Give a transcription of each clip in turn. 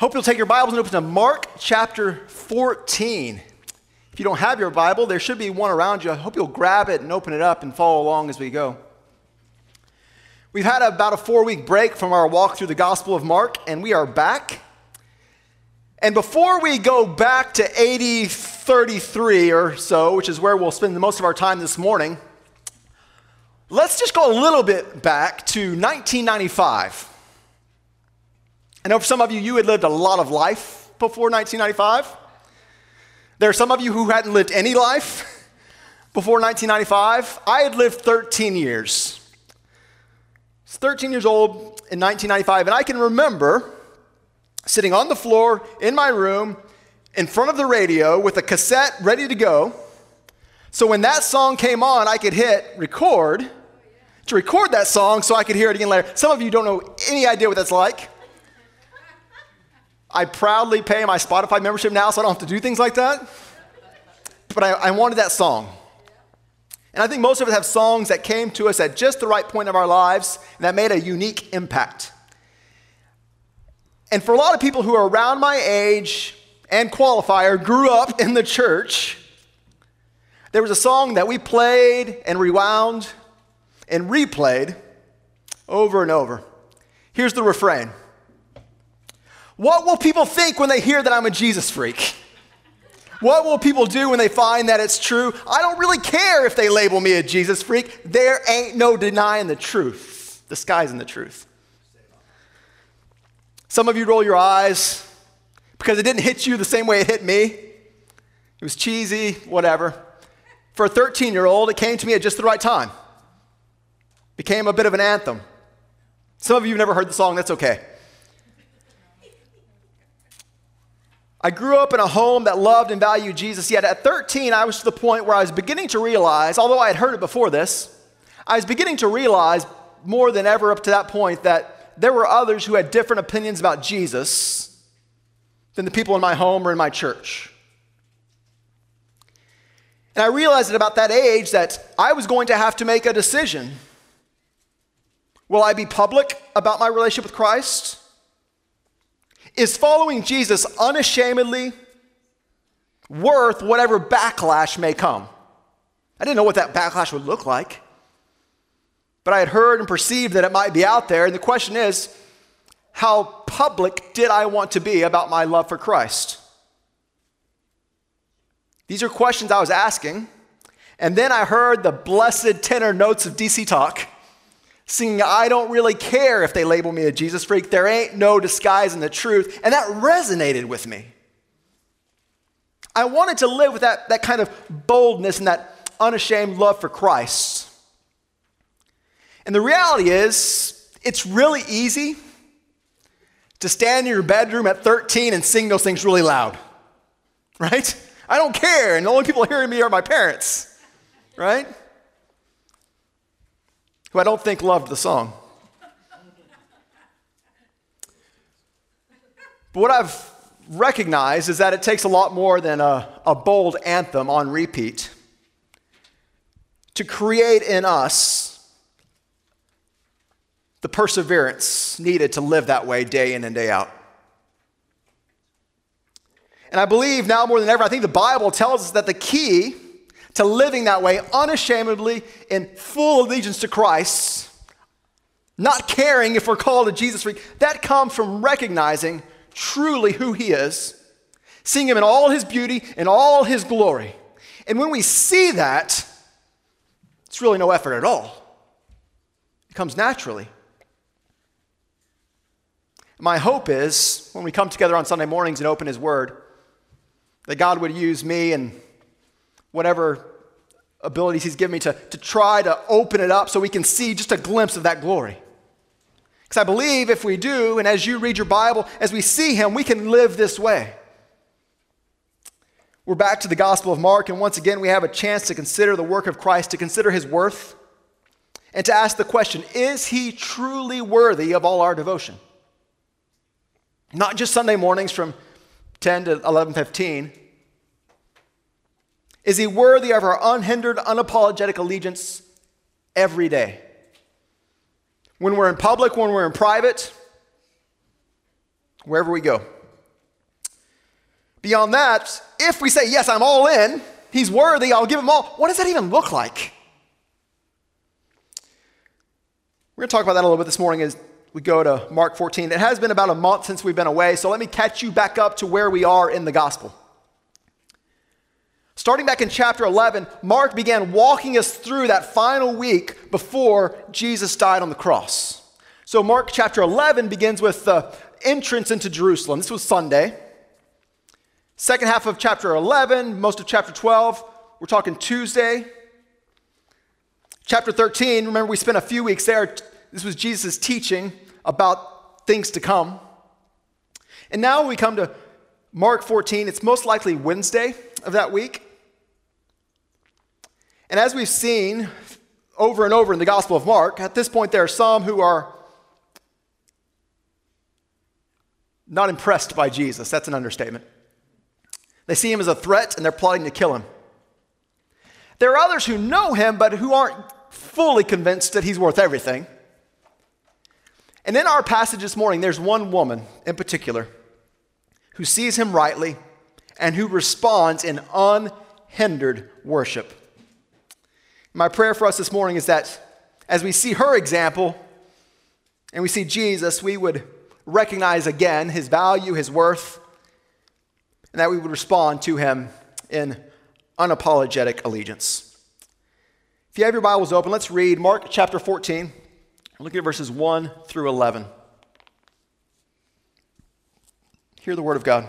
Hope you'll take your Bibles and open to Mark chapter 14. If you don't have your Bible, there should be one around you. I hope you'll grab it and open it up and follow along as we go. We've had about a four week break from our walk through the Gospel of Mark, and we are back. And before we go back to AD 33 or so, which is where we'll spend most of our time this morning, let's just go a little bit back to 1995. I know for some of you, you had lived a lot of life before 1995. There are some of you who hadn't lived any life before 1995. I had lived 13 years. I was 13 years old in 1995, and I can remember sitting on the floor in my room in front of the radio with a cassette ready to go. So when that song came on, I could hit record to record that song so I could hear it again later. Some of you don't know any idea what that's like. I proudly pay my Spotify membership now so I don't have to do things like that. But I, I, wanted that song. And I think most of us have songs that came to us at just the right point of our lives and that made a unique impact. And for a lot of people who are around my age and qualify or grew up in the church, there was a song that we played and rewound and replayed over and over. Here's the refrain what will people think when they hear that I'm a Jesus freak? What will people do when they find that it's true? I don't really care if they label me a Jesus freak. There ain't no denying the truth, disguising the truth. Some of you roll your eyes because it didn't hit you the same way it hit me. It was cheesy, whatever. For a 13 year old, it came to me at just the right time. Became a bit of an anthem. Some of you have never heard the song, that's okay. I grew up in a home that loved and valued Jesus, yet at 13, I was to the point where I was beginning to realize, although I had heard it before this, I was beginning to realize more than ever up to that point that there were others who had different opinions about Jesus than the people in my home or in my church. And I realized at about that age that I was going to have to make a decision. Will I be public about my relationship with Christ? Is following Jesus unashamedly worth whatever backlash may come? I didn't know what that backlash would look like, but I had heard and perceived that it might be out there. And the question is, how public did I want to be about my love for Christ? These are questions I was asking. And then I heard the blessed tenor notes of DC Talk singing, I don't really care if they label me a Jesus freak. There ain't no disguising the truth. And that resonated with me. I wanted to live with that, that kind of boldness and that unashamed love for Christ. And the reality is, it's really easy to stand in your bedroom at 13 and sing those things really loud, right? I don't care, and the only people hearing me are my parents, right? Who I don't think loved the song. But what I've recognized is that it takes a lot more than a, a bold anthem on repeat to create in us the perseverance needed to live that way day in and day out. And I believe now more than ever, I think the Bible tells us that the key to living that way unashamedly in full allegiance to Christ, not caring if we're called a Jesus freak, that comes from recognizing truly who He is, seeing Him in all His beauty and all His glory. And when we see that, it's really no effort at all. It comes naturally. My hope is when we come together on Sunday mornings and open His Word, that God would use me and whatever abilities He's given me to, to try to open it up so we can see just a glimpse of that glory. Because I believe if we do, and as you read your Bible, as we see Him, we can live this way. We're back to the Gospel of Mark, and once again, we have a chance to consider the work of Christ, to consider His worth, and to ask the question is He truly worthy of all our devotion? Not just Sunday mornings from 10 to 11:15, is he worthy of our unhindered, unapologetic allegiance every day? When we're in public, when we're in private, wherever we go. Beyond that, if we say, Yes, I'm all in, he's worthy, I'll give him all, what does that even look like? We're going to talk about that a little bit this morning as we go to Mark 14. It has been about a month since we've been away, so let me catch you back up to where we are in the gospel. Starting back in chapter 11, Mark began walking us through that final week before Jesus died on the cross. So, Mark chapter 11 begins with the entrance into Jerusalem. This was Sunday. Second half of chapter 11, most of chapter 12, we're talking Tuesday. Chapter 13, remember we spent a few weeks there. This was Jesus' teaching about things to come. And now we come to Mark 14. It's most likely Wednesday of that week. And as we've seen over and over in the Gospel of Mark, at this point there are some who are not impressed by Jesus. That's an understatement. They see him as a threat and they're plotting to kill him. There are others who know him but who aren't fully convinced that he's worth everything. And in our passage this morning, there's one woman in particular who sees him rightly and who responds in unhindered worship. My prayer for us this morning is that as we see her example and we see Jesus, we would recognize again his value, his worth, and that we would respond to him in unapologetic allegiance. If you have your Bibles open, let's read Mark chapter 14. Look at verses 1 through 11. Hear the word of God.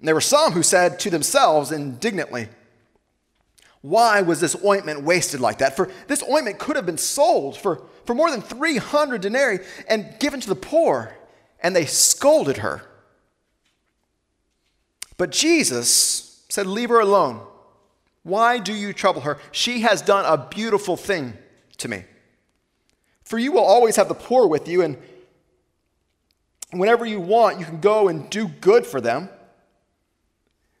And there were some who said to themselves indignantly, Why was this ointment wasted like that? For this ointment could have been sold for for more than 300 denarii and given to the poor. And they scolded her. But Jesus said, Leave her alone. Why do you trouble her? She has done a beautiful thing to me. For you will always have the poor with you, and whenever you want, you can go and do good for them.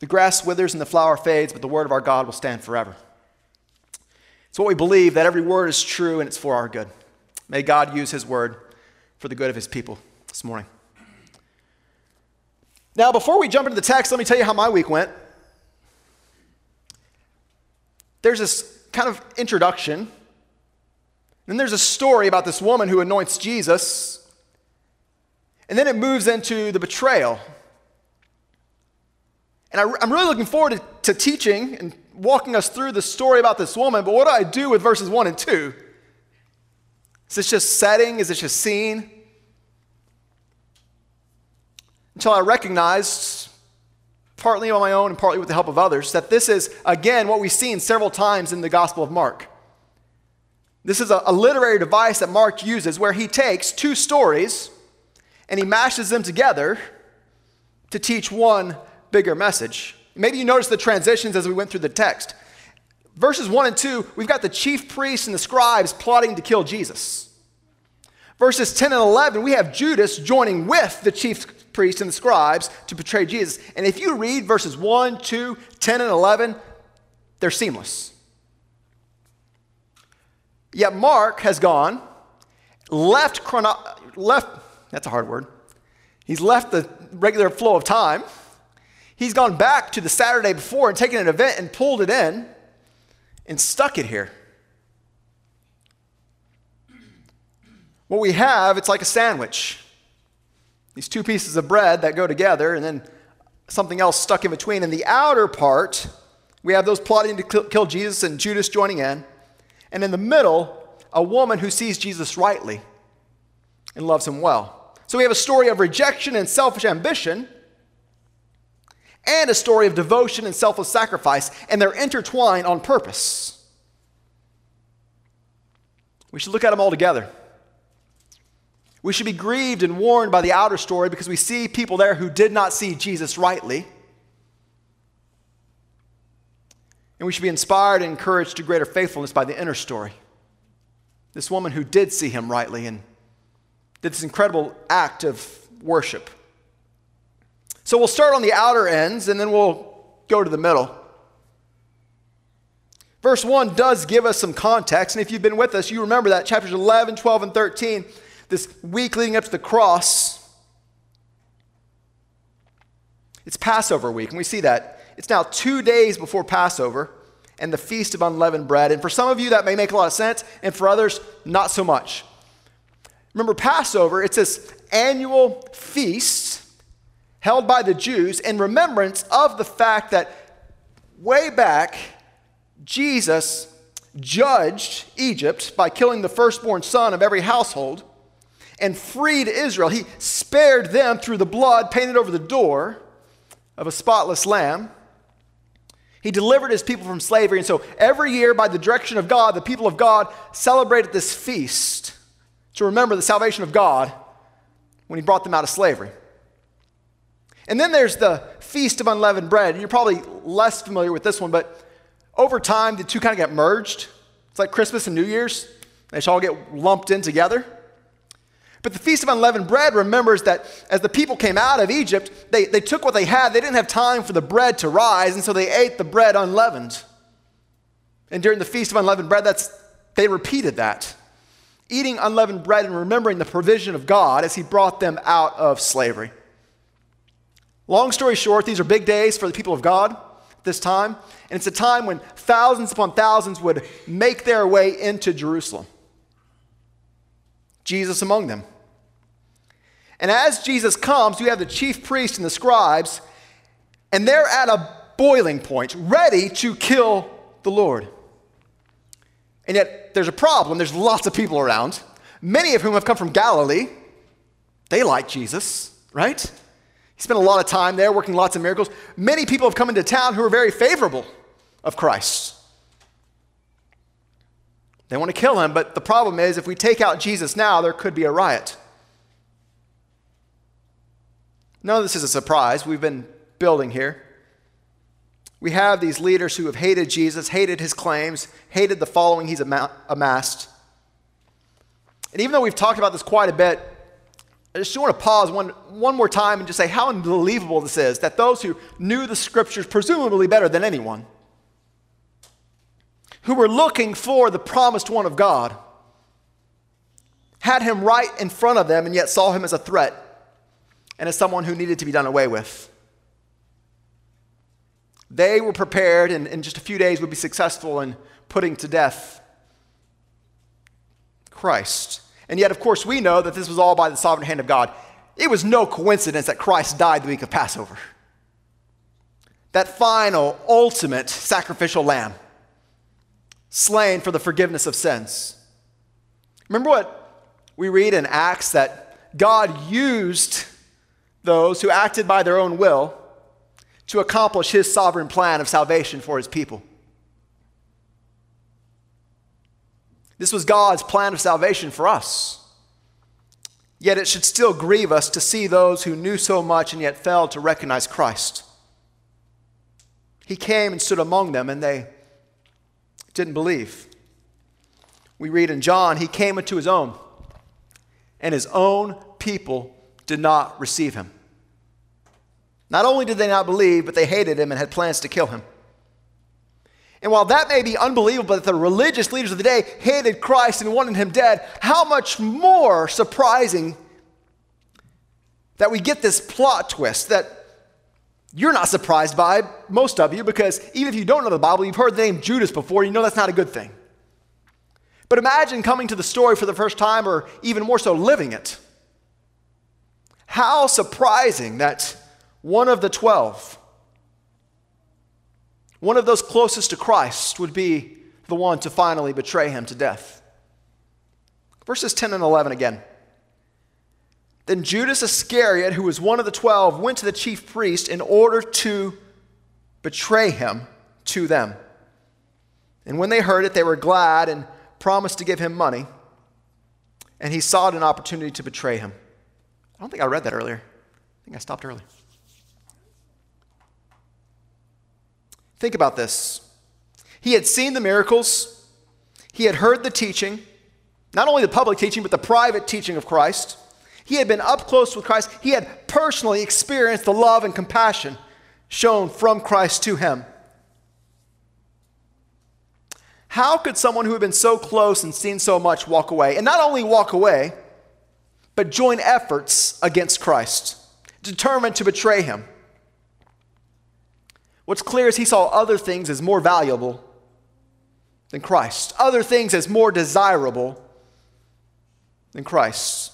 The grass withers and the flower fades, but the word of our God will stand forever. It's what we believe that every word is true and it's for our good. May God use his word for the good of his people this morning. Now, before we jump into the text, let me tell you how my week went. There's this kind of introduction. Then there's a story about this woman who anoints Jesus. And then it moves into the betrayal. And I, am really looking forward to, to teaching and walking us through the story about this woman, but what do I do with verses 1 and 2? Is this just setting? Is this just scene? Until I recognized, partly on my own and partly with the help of others, that this is, again, what we've seen several times in the Gospel of Mark. This is a, a literary device that Mark uses where he takes two stories and he mashes them together to teach one bigger message. Maybe you noticed the transitions as we went through the text. Verses 1 and 2, we've got the chief priests and the scribes plotting to kill Jesus. Verses 10 and 11, we have Judas joining with the chief priests and the scribes to betray Jesus. And if you read verses 1, 2, 10, and 11, they're seamless. Yet Mark has gone, left, chrono- left, that's a hard word. He's left the regular flow of time He's gone back to the Saturday before and taken an event and pulled it in and stuck it here. what we have, it's like a sandwich. These two pieces of bread that go together, and then something else stuck in between. In the outer part, we have those plotting to kill Jesus and Judas joining in. And in the middle, a woman who sees Jesus rightly and loves him well. So we have a story of rejection and selfish ambition, and a story of devotion and selfless sacrifice, and they're intertwined on purpose. We should look at them all together. We should be grieved and warned by the outer story because we see people there who did not see Jesus rightly. And we should be inspired and encouraged to greater faithfulness by the inner story. This woman who did see him rightly and did this incredible act of worship. So we'll start on the outer ends and then we'll go to the middle. Verse 1 does give us some context, and if you've been with us, you remember that chapters 11, 12, and 13 this week leading up to the cross, it's Passover week, and we see that. It's now two days before Passover and the Feast of Unleavened Bread. And for some of you, that may make a lot of sense, and for others, not so much. Remember, Passover, it's this annual feast held by the Jews in remembrance of the fact that way back, Jesus judged Egypt by killing the firstborn son of every household and freed Israel. He spared them through the blood painted over the door of a spotless lamb. He delivered his people from slavery. And so every year, by the direction of God, the people of God celebrated this feast to remember the salvation of God when he brought them out of slavery. And then there's the Feast of Unleavened Bread. You're probably less familiar with this one, but over time, the two kind of get merged. It's like Christmas and New Year's, they should all get lumped in together. But the Feast of Unleavened Bread remembers that as the people came out of Egypt, they, they took what they had. They didn't have time for the bread to rise, and so they ate the bread unleavened. And during the Feast of Unleavened Bread, that's, they repeated that. Eating unleavened bread and remembering the provision of God as He brought them out of slavery. Long story short, these are big days for the people of God this time, and it's a time when thousands upon thousands would make their way into Jerusalem. Jesus among them. And as Jesus comes, you have the chief priests and the scribes, and they're at a boiling point, ready to kill the Lord. And yet, there's a problem. There's lots of people around, many of whom have come from Galilee. They like Jesus, right? He spent a lot of time there working lots of miracles. Many people have come into town who are very favorable of Christ. They want to kill him, but the problem is if we take out Jesus now, there could be a riot. None of this is a surprise. We've been building here. We have these leaders who have hated Jesus, hated his claims, hated the following he's amassed. And even though we've talked about this quite a bit, I just want to pause one, one more time and just say how unbelievable this is that those who knew the scriptures presumably better than anyone who were looking for the promised one of God had him right in front of them and yet saw him as a threat and as someone who needed to be done away with. They were prepared and in just a few days would be successful in putting to death Christ. And yet, of course, we know that this was all by the sovereign hand of God. It was no coincidence that Christ died the week of Passover. That final, ultimate sacrificial lamb slain for the forgiveness of sins. Remember what we read in Acts that God used those who acted by their own will to accomplish his sovereign plan of salvation for his people. This was God's plan of salvation for us. Yet it should still grieve us to see those who knew so much and yet failed to recognize Christ. He came and stood among them, and they didn't believe. We read in John, he came into his own, and his own people did not receive him. Not only did they not believe, but they hated him and had plans to kill him. And while that may be unbelievable that the religious leaders of the day hated Christ and wanted him dead, how much more surprising that we get this plot twist that you're not surprised by, most of you, because even if you don't know the Bible, you've heard the name Judas before, you know that's not a good thing. But imagine coming to the story for the first time, or even more so, living it. How surprising that one of the twelve, one of those closest to Christ, would be the one to finally betray him to death. Verses 10 and 11 again. Then Judas Iscariot, who was one of the twelve, went to the chief priest in order to betray him to them. And when they heard it, they were glad and promised to give him money. And he sought an opportunity to betray him. I don't think I read that earlier. I think I stopped early. Think about this. He had seen the miracles, he had heard the teaching, not only the public teaching, but the private teaching of Christ. He had been up close with Christ. He had personally experienced the love and compassion shown from Christ to him. How could someone who had been so close and seen so much walk away? And not only walk away, but join efforts against Christ, determined to betray him. What's clear is he saw other things as more valuable than Christ, other things as more desirable than Christ.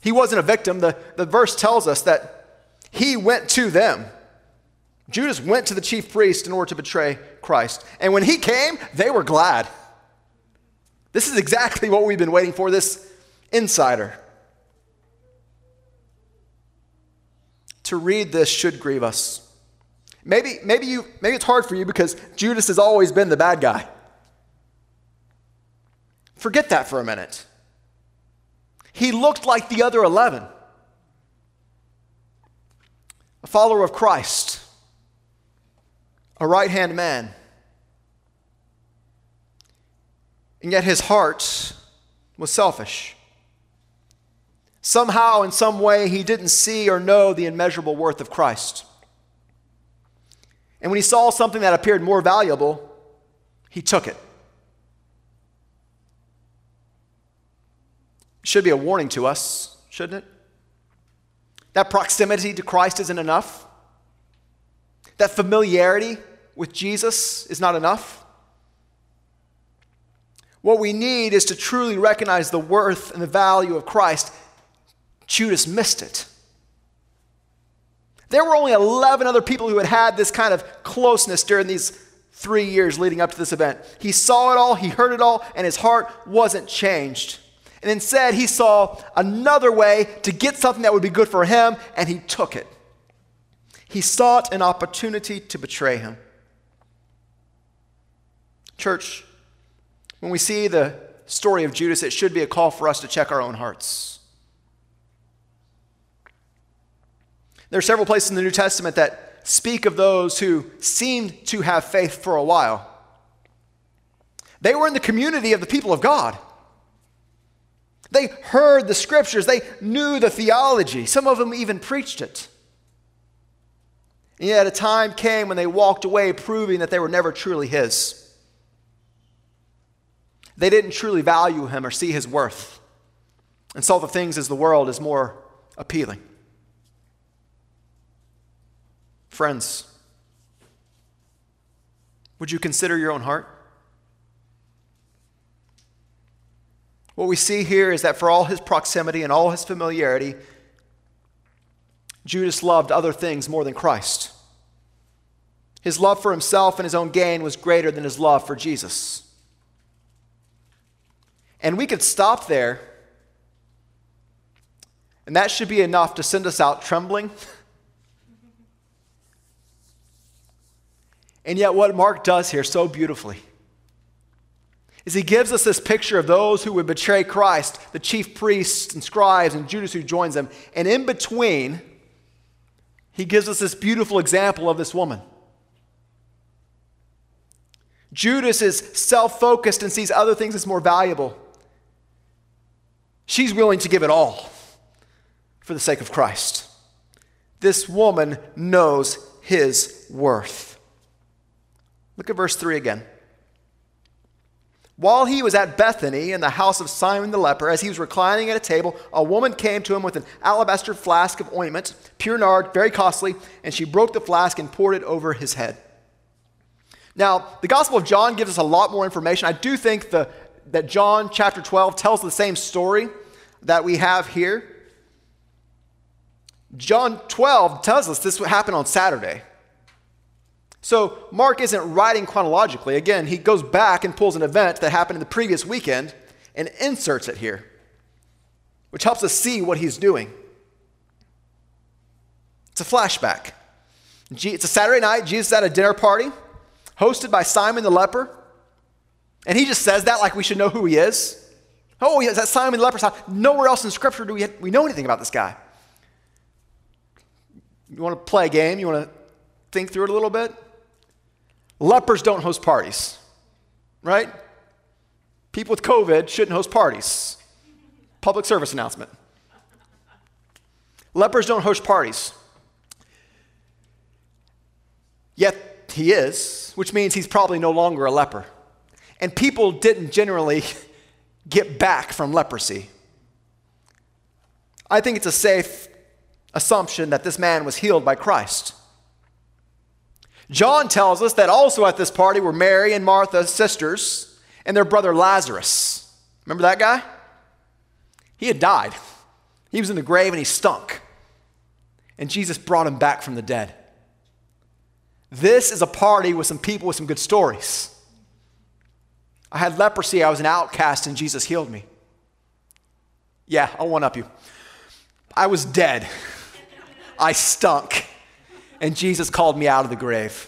He wasn't a victim. The, the verse tells us that he went to them. Judas went to the chief priest in order to betray Christ. And when he came, they were glad. This is exactly what we've been waiting for this insider. to read this should grieve us. Maybe, maybe, you, maybe it's hard for you because Judas has always been the bad guy. Forget that for a minute. He looked like the other 11, a follower of Christ, a right hand man. And yet his heart was selfish. Somehow, in some way, he didn't see or know the immeasurable worth of Christ. And when he saw something that appeared more valuable, he took it. Should be a warning to us, shouldn't it? That proximity to Christ isn't enough. That familiarity with Jesus is not enough. What we need is to truly recognize the worth and the value of Christ Judas missed it. There were only 11 other people who had had this kind of closeness during these three years leading up to this event. He saw it all, he heard it all, and his heart wasn't changed. And instead, he saw another way to get something that would be good for him, and he took it. He sought an opportunity to betray him. Church, when we see the story of Judas, it should be a call for us to check our own hearts. There are several places in the New Testament that speak of those who seemed to have faith for a while. They were in the community of the people of God. They heard the scriptures, they knew the theology. Some of them even preached it. And yet, a time came when they walked away, proving that they were never truly His. They didn't truly value Him or see His worth, and saw the things as the world as more appealing. Friends, would you consider your own heart? What we see here is that for all his proximity and all his familiarity, Judas loved other things more than Christ. His love for himself and his own gain was greater than his love for Jesus. And we could stop there, and that should be enough to send us out trembling And yet, what Mark does here so beautifully is he gives us this picture of those who would betray Christ, the chief priests and scribes, and Judas who joins them. And in between, he gives us this beautiful example of this woman. Judas is self focused and sees other things as more valuable. She's willing to give it all for the sake of Christ. This woman knows his worth. Look at verse 3 again. While he was at Bethany in the house of Simon the leper, as he was reclining at a table, a woman came to him with an alabaster flask of ointment, pure nard, very costly, and she broke the flask and poured it over his head. Now, the Gospel of John gives us a lot more information. I do think the that John chapter 12 tells the same story that we have here. John 12 tells us this happened on Saturday. So Mark isn't writing chronologically. Again, he goes back and pulls an event that happened in the previous weekend and inserts it here, which helps us see what he's doing. It's a flashback. It's a Saturday night. Jesus at a dinner party hosted by Simon the leper. And he just says that like we should know who he is. Oh, is that Simon the leper? Nowhere else in Scripture do we, we know anything about this guy. You want to play a game? You want to think through it a little bit? Lepers don't host parties, right? People with COVID shouldn't host parties. Public service announcement. Lepers don't host parties. Yet he is, which means he's probably no longer a leper. And people didn't generally get back from leprosy. I think it's a safe assumption that this man was healed by Christ. John tells us that also at this party were Mary and Martha's sisters and their brother Lazarus. Remember that guy? He had died. He was in the grave and he stunk. And Jesus brought him back from the dead. This is a party with some people with some good stories. I had leprosy, I was an outcast, and Jesus healed me. Yeah, I'll one up you. I was dead. I stunk. And Jesus called me out of the grave.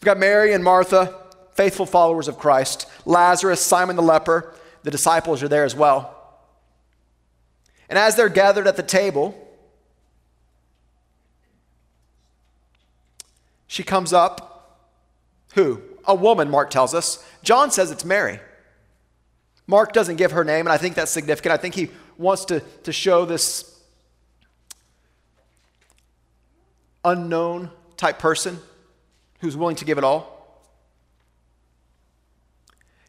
We've got Mary and Martha, faithful followers of Christ. Lazarus, Simon the leper, the disciples are there as well. And as they're gathered at the table, she comes up. Who? A woman, Mark tells us. John says it's Mary. Mark doesn't give her name, and I think that's significant. I think he wants to, to show this unknown type person who's willing to give it all.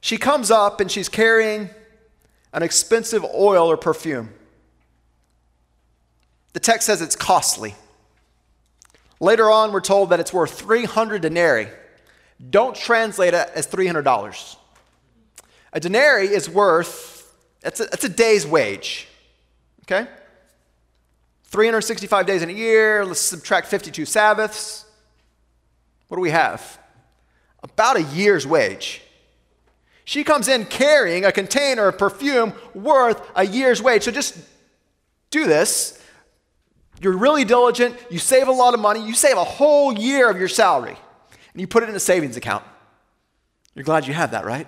She comes up and she's carrying an expensive oil or perfume. The text says it's costly. Later on, we're told that it's worth 300 denarii. Don't translate it as $300. A denarii is worth, it's a, it's a day's wage. Okay? 365 days in a year, let's subtract 52 Sabbaths. What do we have? About a year's wage. She comes in carrying a container of perfume worth a year's wage. So just do this. You're really diligent, you save a lot of money, you save a whole year of your salary, and you put it in a savings account. You're glad you have that, right?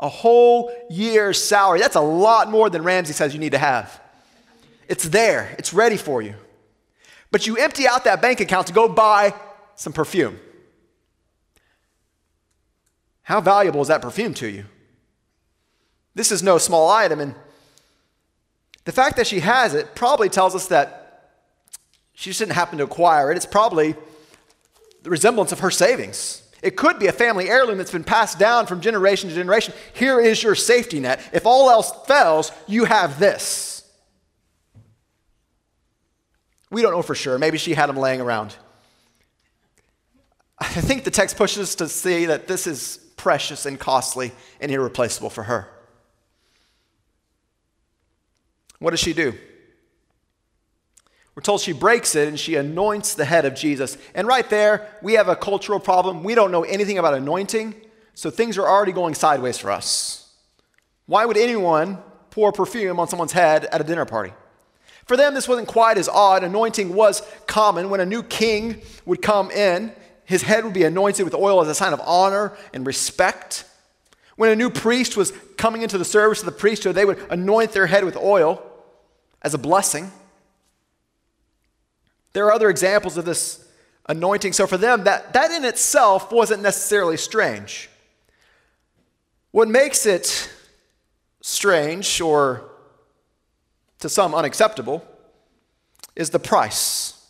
A whole year's salary. That's a lot more than Ramsey says you need to have. It's there, it's ready for you. But you empty out that bank account to go buy some perfume. How valuable is that perfume to you? This is no small item, and the fact that she has it probably tells us that she just didn't happen to acquire it. It's probably the resemblance of her savings. It could be a family heirloom that's been passed down from generation to generation. Here is your safety net. If all else fails, you have this. We don't know for sure. Maybe she had them laying around. I think the text pushes to see that this is precious and costly and irreplaceable for her. What does she do? We're told she breaks it and she anoints the head of Jesus. And right there, we have a cultural problem. We don't know anything about anointing, so things are already going sideways for us. Why would anyone pour perfume on someone's head at a dinner party? For them, this wasn't quite as odd. Anointing was common. When a new king would come in, his head would be anointed with oil as a sign of honor and respect. When a new priest was coming into the service of the priesthood, they would anoint their head with oil as a blessing. There are other examples of this anointing. So for them, that, that in itself wasn't necessarily strange. What makes it strange or to some unacceptable, is the price.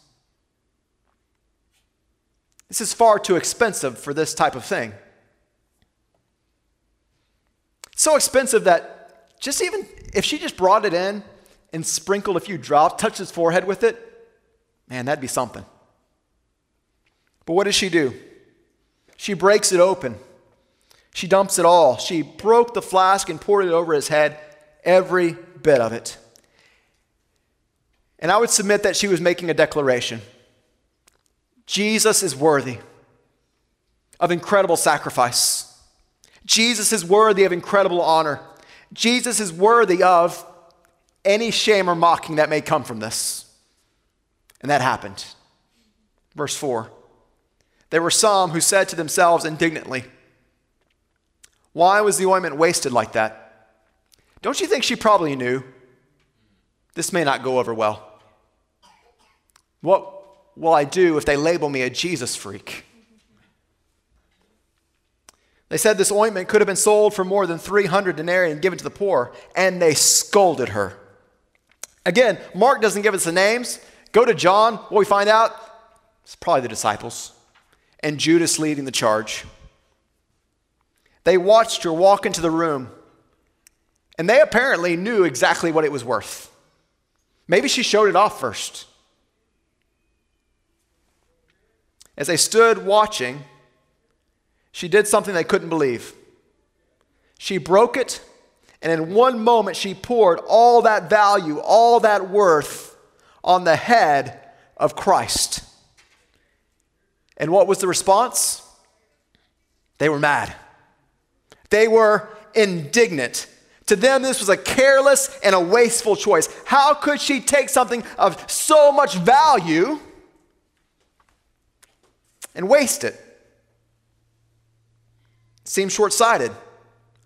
This is far too expensive for this type of thing. So expensive that just even if she just brought it in and sprinkled a few drops, touched his forehead with it, man, that'd be something. But what does she do? She breaks it open. She dumps it all. She broke the flask and poured it over his head, every bit of it. And I would submit that she was making a declaration Jesus is worthy of incredible sacrifice. Jesus is worthy of incredible honor. Jesus is worthy of any shame or mocking that may come from this. And that happened. Verse 4 There were some who said to themselves indignantly, Why was the ointment wasted like that? Don't you think she probably knew this may not go over well? What will I do if they label me a Jesus freak? They said this ointment could have been sold for more than 300 denarii and given to the poor, and they scolded her. Again, Mark doesn't give us the names. Go to John, what we find out, it's probably the disciples, and Judas leading the charge. They watched her walk into the room, and they apparently knew exactly what it was worth. Maybe she showed it off first. As they stood watching, she did something they couldn't believe. She broke it, and in one moment, she poured all that value, all that worth on the head of Christ. And what was the response? They were mad. They were indignant. To them, this was a careless and a wasteful choice. How could she take something of so much value and waste it? Seems short sighted.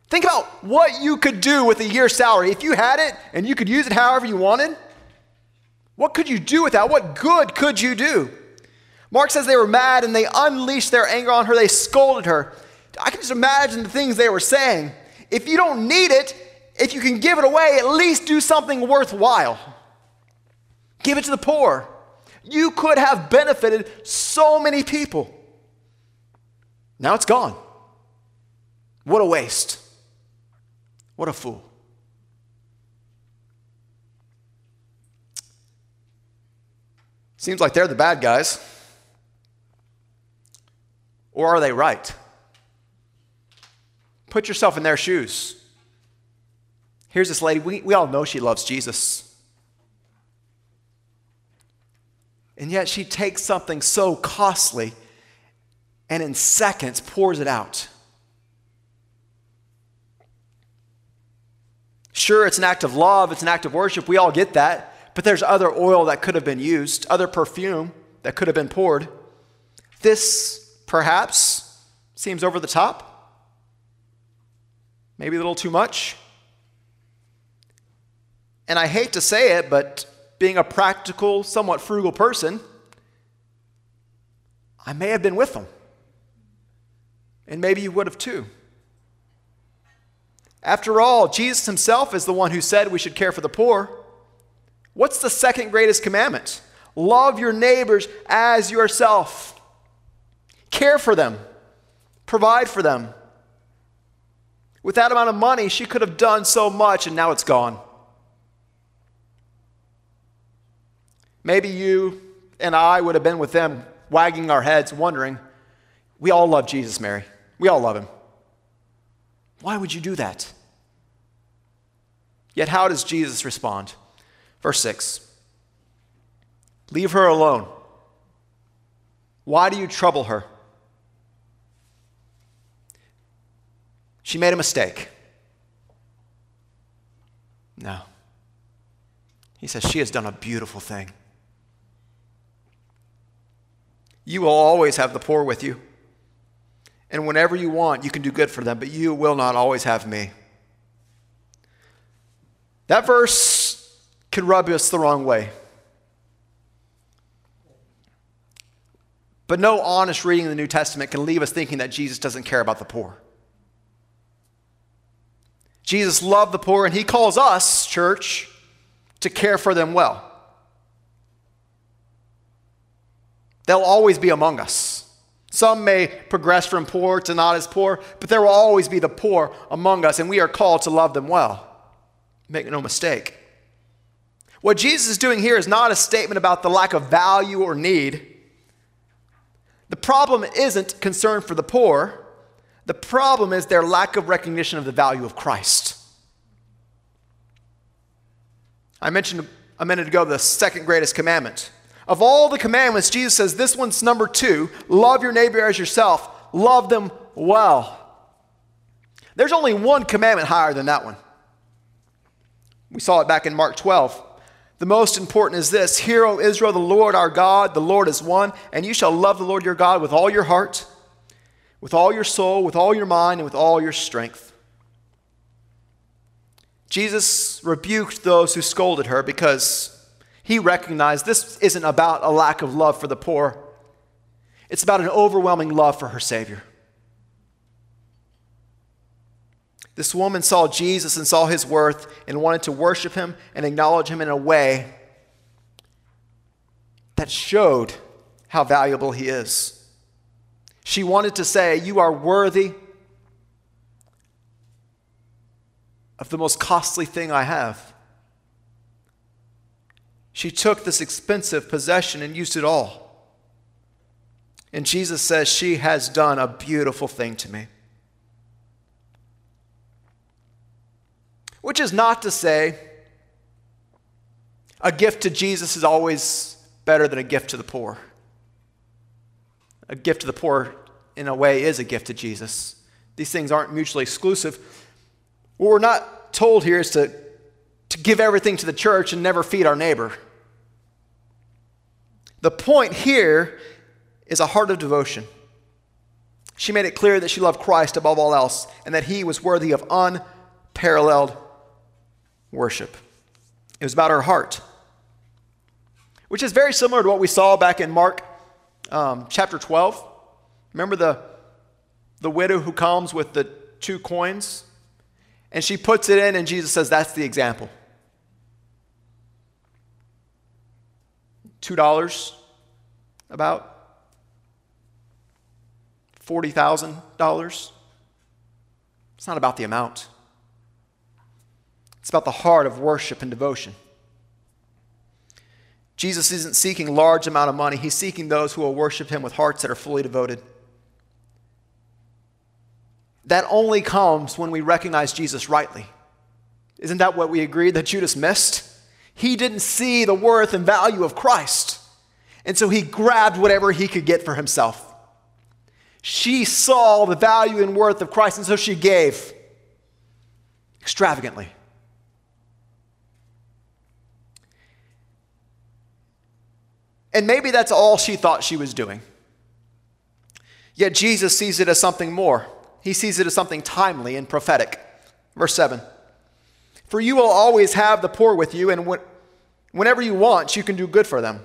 Think about what you could do with a year's salary. If you had it and you could use it however you wanted, what could you do with that? What good could you do? Mark says they were mad and they unleashed their anger on her. They scolded her. I can just imagine the things they were saying. If you don't need it, if you can give it away, at least do something worthwhile. Give it to the poor. You could have benefited so many people. Now it's gone. What a waste. What a fool. Seems like they're the bad guys. Or are they right? Put yourself in their shoes. Here's this lady, we, we all know she loves Jesus. And yet she takes something so costly and in seconds pours it out. Sure, it's an act of love, it's an act of worship. We all get that. But there's other oil that could have been used, other perfume that could have been poured. This, perhaps, seems over the top. Maybe a little too much. And I hate to say it, but being a practical, somewhat frugal person, I may have been with them. And maybe you would have too. After all, Jesus himself is the one who said we should care for the poor. What's the second greatest commandment? Love your neighbors as yourself. Care for them. Provide for them. With that amount of money, she could have done so much, and now it's gone. Maybe you and I would have been with them, wagging our heads, wondering, we all love Jesus, Mary. We all love him. Why would you do that? Yet, how does Jesus respond? Verse 6 Leave her alone. Why do you trouble her? She made a mistake. No. He says, She has done a beautiful thing. You will always have the poor with you. And whenever you want, you can do good for them, but you will not always have me. That verse can rub us the wrong way. But no honest reading of the New Testament can leave us thinking that Jesus doesn't care about the poor. Jesus loved the poor, and he calls us, church, to care for them well. They'll always be among us. Some may progress from poor to not as poor, but there will always be the poor among us, and we are called to love them well. Make no mistake. What Jesus is doing here is not a statement about the lack of value or need. The problem isn't concern for the poor. The problem is their lack of recognition of the value of Christ. I mentioned a minute ago the second greatest commandment. Of all the commandments, Jesus says this one's number two love your neighbor as yourself, love them well. There's only one commandment higher than that one. We saw it back in Mark 12. The most important is this Hear, O Israel, the Lord our God, the Lord is one, and you shall love the Lord your God with all your heart, with all your soul, with all your mind, and with all your strength. Jesus rebuked those who scolded her because he recognized this isn't about a lack of love for the poor, it's about an overwhelming love for her Savior. This woman saw Jesus and saw his worth and wanted to worship him and acknowledge him in a way that showed how valuable he is. She wanted to say, You are worthy of the most costly thing I have. She took this expensive possession and used it all. And Jesus says, She has done a beautiful thing to me. Which is not to say a gift to Jesus is always better than a gift to the poor. A gift to the poor, in a way, is a gift to Jesus. These things aren't mutually exclusive. What we're not told here is to, to give everything to the church and never feed our neighbor. The point here is a heart of devotion. She made it clear that she loved Christ above all else and that he was worthy of unparalleled worship. It was about her heart, which is very similar to what we saw back in Mark um, chapter 12. Remember the, the widow who comes with the two coins? And she puts it in, and Jesus says, That's the example. $2 about $40,000. It's not about the amount. It's about the heart of worship and devotion. Jesus isn't seeking large amount of money. He's seeking those who will worship him with hearts that are fully devoted. That only comes when we recognize Jesus rightly. Isn't that what we agreed that Judas missed? He didn't see the worth and value of Christ. And so he grabbed whatever he could get for himself. She saw the value and worth of Christ, and so she gave extravagantly. And maybe that's all she thought she was doing. Yet Jesus sees it as something more. He sees it as something timely and prophetic. Verse 7 For you will always have the poor with you, and whenever you want, you can do good for them.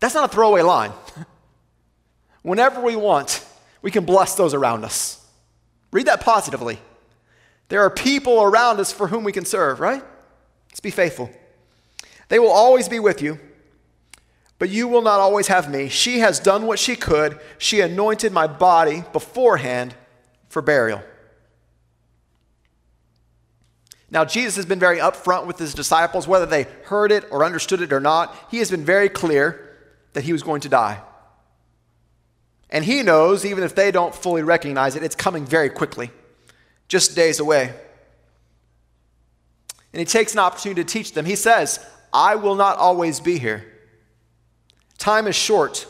That's not a throwaway line. whenever we want, we can bless those around us. Read that positively. There are people around us for whom we can serve, right? Let's be faithful. They will always be with you, but you will not always have me. She has done what she could. She anointed my body beforehand for burial. Now, Jesus has been very upfront with his disciples, whether they heard it or understood it or not. He has been very clear that he was going to die. And he knows, even if they don't fully recognize it, it's coming very quickly, just days away. And he takes an opportunity to teach them. He says, I will not always be here. Time is short.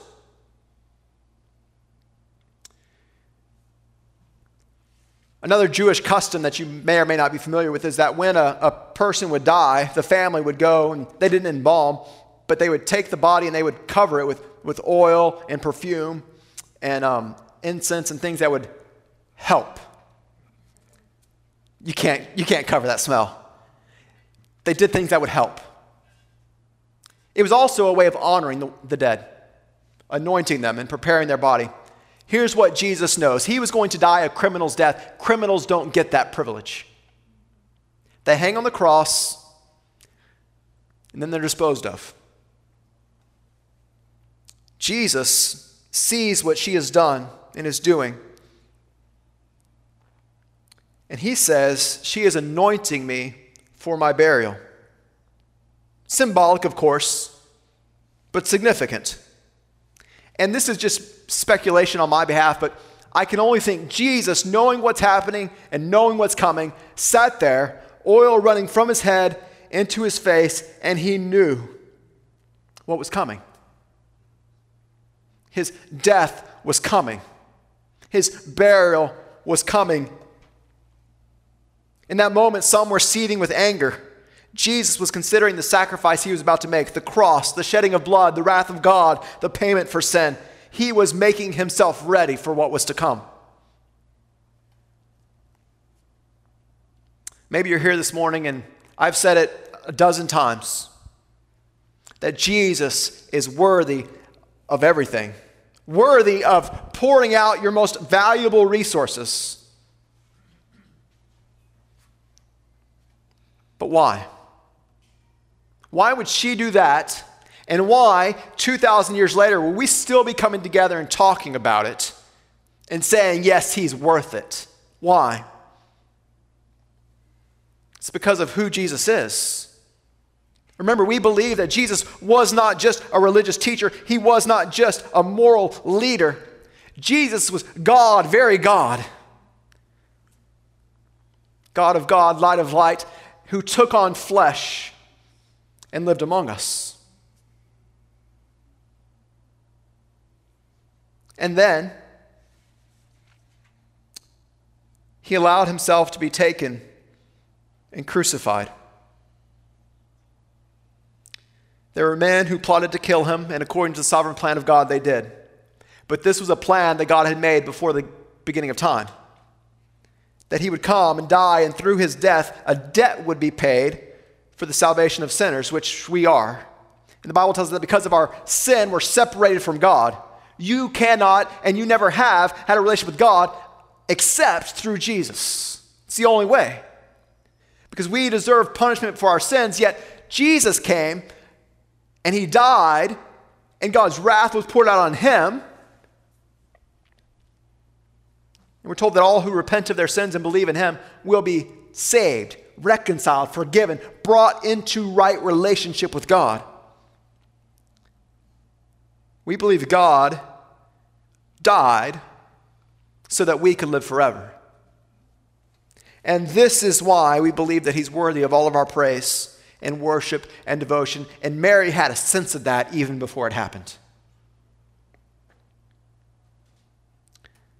Another Jewish custom that you may or may not be familiar with is that when a, a person would die, the family would go and they didn't embalm, but they would take the body and they would cover it with, with oil and perfume and um, incense and things that would help. You can't, you can't cover that smell. They did things that would help. It was also a way of honoring the, the dead, anointing them and preparing their body. Here's what Jesus knows He was going to die a criminal's death. Criminals don't get that privilege. They hang on the cross, and then they're disposed of. Jesus sees what she has done and is doing. And he says, She is anointing me for my burial. Symbolic, of course, but significant. And this is just speculation on my behalf, but I can only think Jesus, knowing what's happening and knowing what's coming, sat there, oil running from his head into his face, and he knew what was coming. His death was coming, his burial was coming. In that moment, some were seething with anger. Jesus was considering the sacrifice he was about to make the cross, the shedding of blood, the wrath of God, the payment for sin. He was making himself ready for what was to come. Maybe you're here this morning, and I've said it a dozen times that Jesus is worthy of everything, worthy of pouring out your most valuable resources. But why? Why would she do that? And why, 2,000 years later, will we still be coming together and talking about it and saying, yes, he's worth it? Why? It's because of who Jesus is. Remember, we believe that Jesus was not just a religious teacher, he was not just a moral leader. Jesus was God, very God. God of God, light of light, who took on flesh and lived among us. And then he allowed himself to be taken and crucified. There were men who plotted to kill him, and according to the sovereign plan of God, they did. But this was a plan that God had made before the beginning of time that he would come and die, and through his death, a debt would be paid for the salvation of sinners, which we are. And the Bible tells us that because of our sin, we're separated from God. You cannot, and you never have, had a relationship with God except through Jesus. It's the only way. Because we deserve punishment for our sins, yet Jesus came and he died, and God's wrath was poured out on him. And we're told that all who repent of their sins and believe in him will be saved reconciled, forgiven, brought into right relationship with God. We believe God died so that we could live forever. And this is why we believe that He's worthy of all of our praise and worship and devotion. And Mary had a sense of that even before it happened.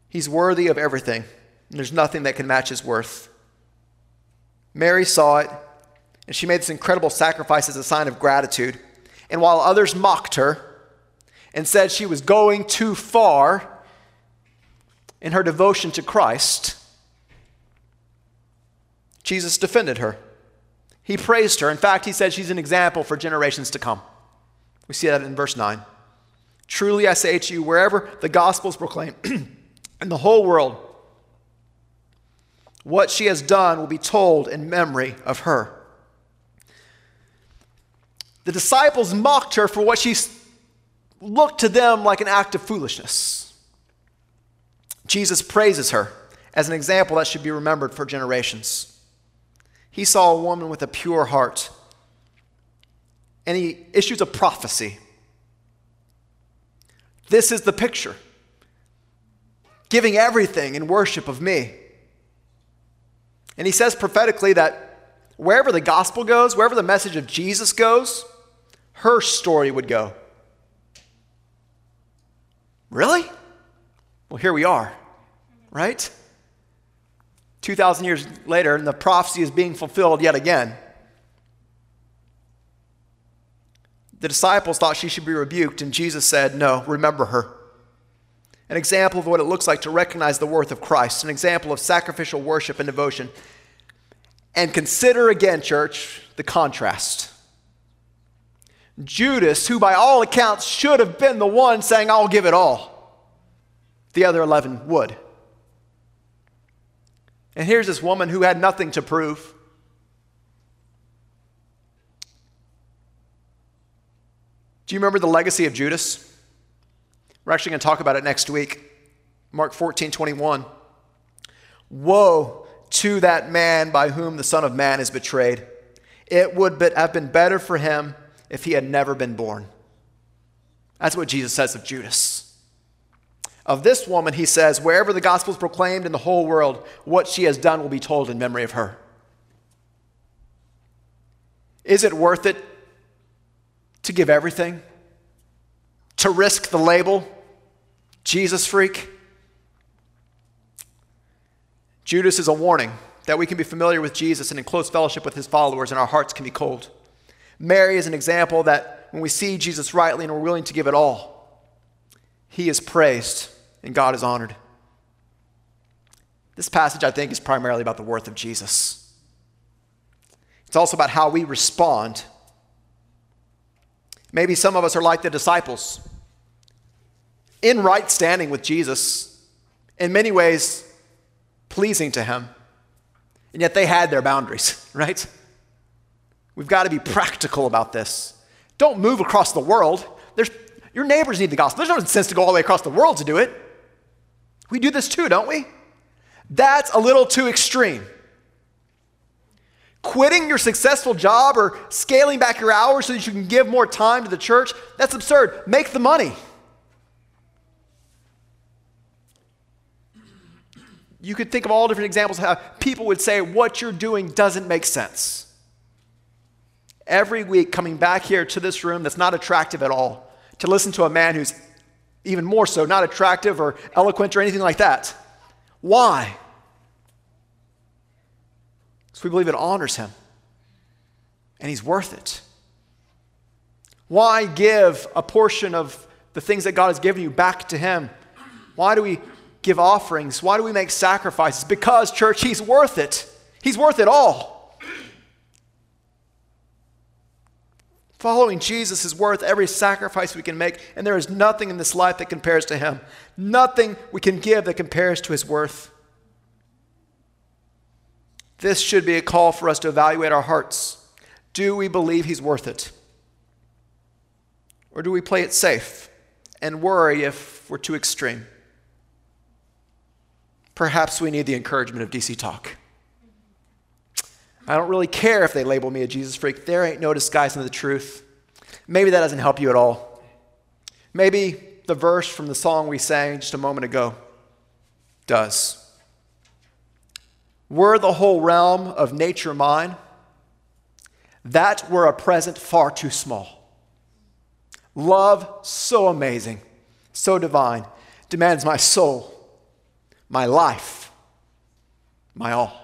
He's worthy of everything. There's nothing that can match His worth. Mary saw it, and she made this incredible sacrifice as a sign of gratitude. And while others mocked her and said she was going too far in her devotion to Christ, Jesus defended her. He praised her. In fact, he said she's an example for generations to come. We see that in verse 9. Truly I say to you, wherever the gospel is proclaimed in the whole world, what she has done will be told in memory of her. The disciples mocked her for what she looked to them like an act of foolishness. Jesus praises her as an example that should be remembered for generations. He saw a woman with a pure heart, and he issues a prophecy. This is the picture giving everything in worship of me. And he says prophetically that wherever the gospel goes, wherever the message of Jesus goes, her story would go. Really? Well, here we are, right? 2,000 years later, and the prophecy is being fulfilled yet again. The disciples thought she should be rebuked, and Jesus said, No, remember her an example of what it looks like to recognize the worth of Christ, an example of sacrificial worship and devotion. And consider again, church, the contrast. Judas, who by all accounts should have been the one saying, I'll give it all, the other 11 would. And here's this woman who had nothing to prove. Do you remember the legacy of Judas? We're actually going to talk about it next week. Mark 14, 21. Woe to that man by whom the Son of Man is betrayed. It would have been better for him if he had never been born. That's what Jesus says of Judas. Of this woman, he says, wherever the gospel is proclaimed in the whole world, what she has done will be told in memory of her. Is it worth it to give everything? To risk the label, Jesus freak? Judas is a warning that we can be familiar with Jesus and in close fellowship with his followers, and our hearts can be cold. Mary is an example that when we see Jesus rightly and we're willing to give it all, he is praised and God is honored. This passage, I think, is primarily about the worth of Jesus. It's also about how we respond. Maybe some of us are like the disciples, in right standing with Jesus, in many ways pleasing to Him. And yet they had their boundaries, right? We've got to be practical about this. Don't move across the world. There's, your neighbors need the gospel. There's no sense to go all the way across the world to do it. We do this too, don't we? That's a little too extreme. Quitting your successful job or scaling back your hours so that you can give more time to the church, that's absurd. Make the money. You could think of all different examples of how people would say what you're doing doesn't make sense. Every week, coming back here to this room that's not attractive at all, to listen to a man who's even more so not attractive or eloquent or anything like that. Why? Because we believe it honors him and he's worth it. Why give a portion of the things that God has given you back to him? Why do we give offerings? Why do we make sacrifices? Because, church, He's worth it. He's worth it all. Following Jesus is worth every sacrifice we can make, and there is nothing in this life that compares to Him. Nothing we can give that compares to His worth. This should be a call for us to evaluate our hearts. Do we believe He's worth it? Or do we play it safe and worry if we're too extreme? Perhaps we need the encouragement of DC Talk. I don't really care if they label me a Jesus freak. There ain't no disguising the truth. Maybe that doesn't help you at all. Maybe the verse from the song we sang just a moment ago does. Were the whole realm of nature mine, that were a present far too small. Love so amazing, so divine, demands my soul my life, my all.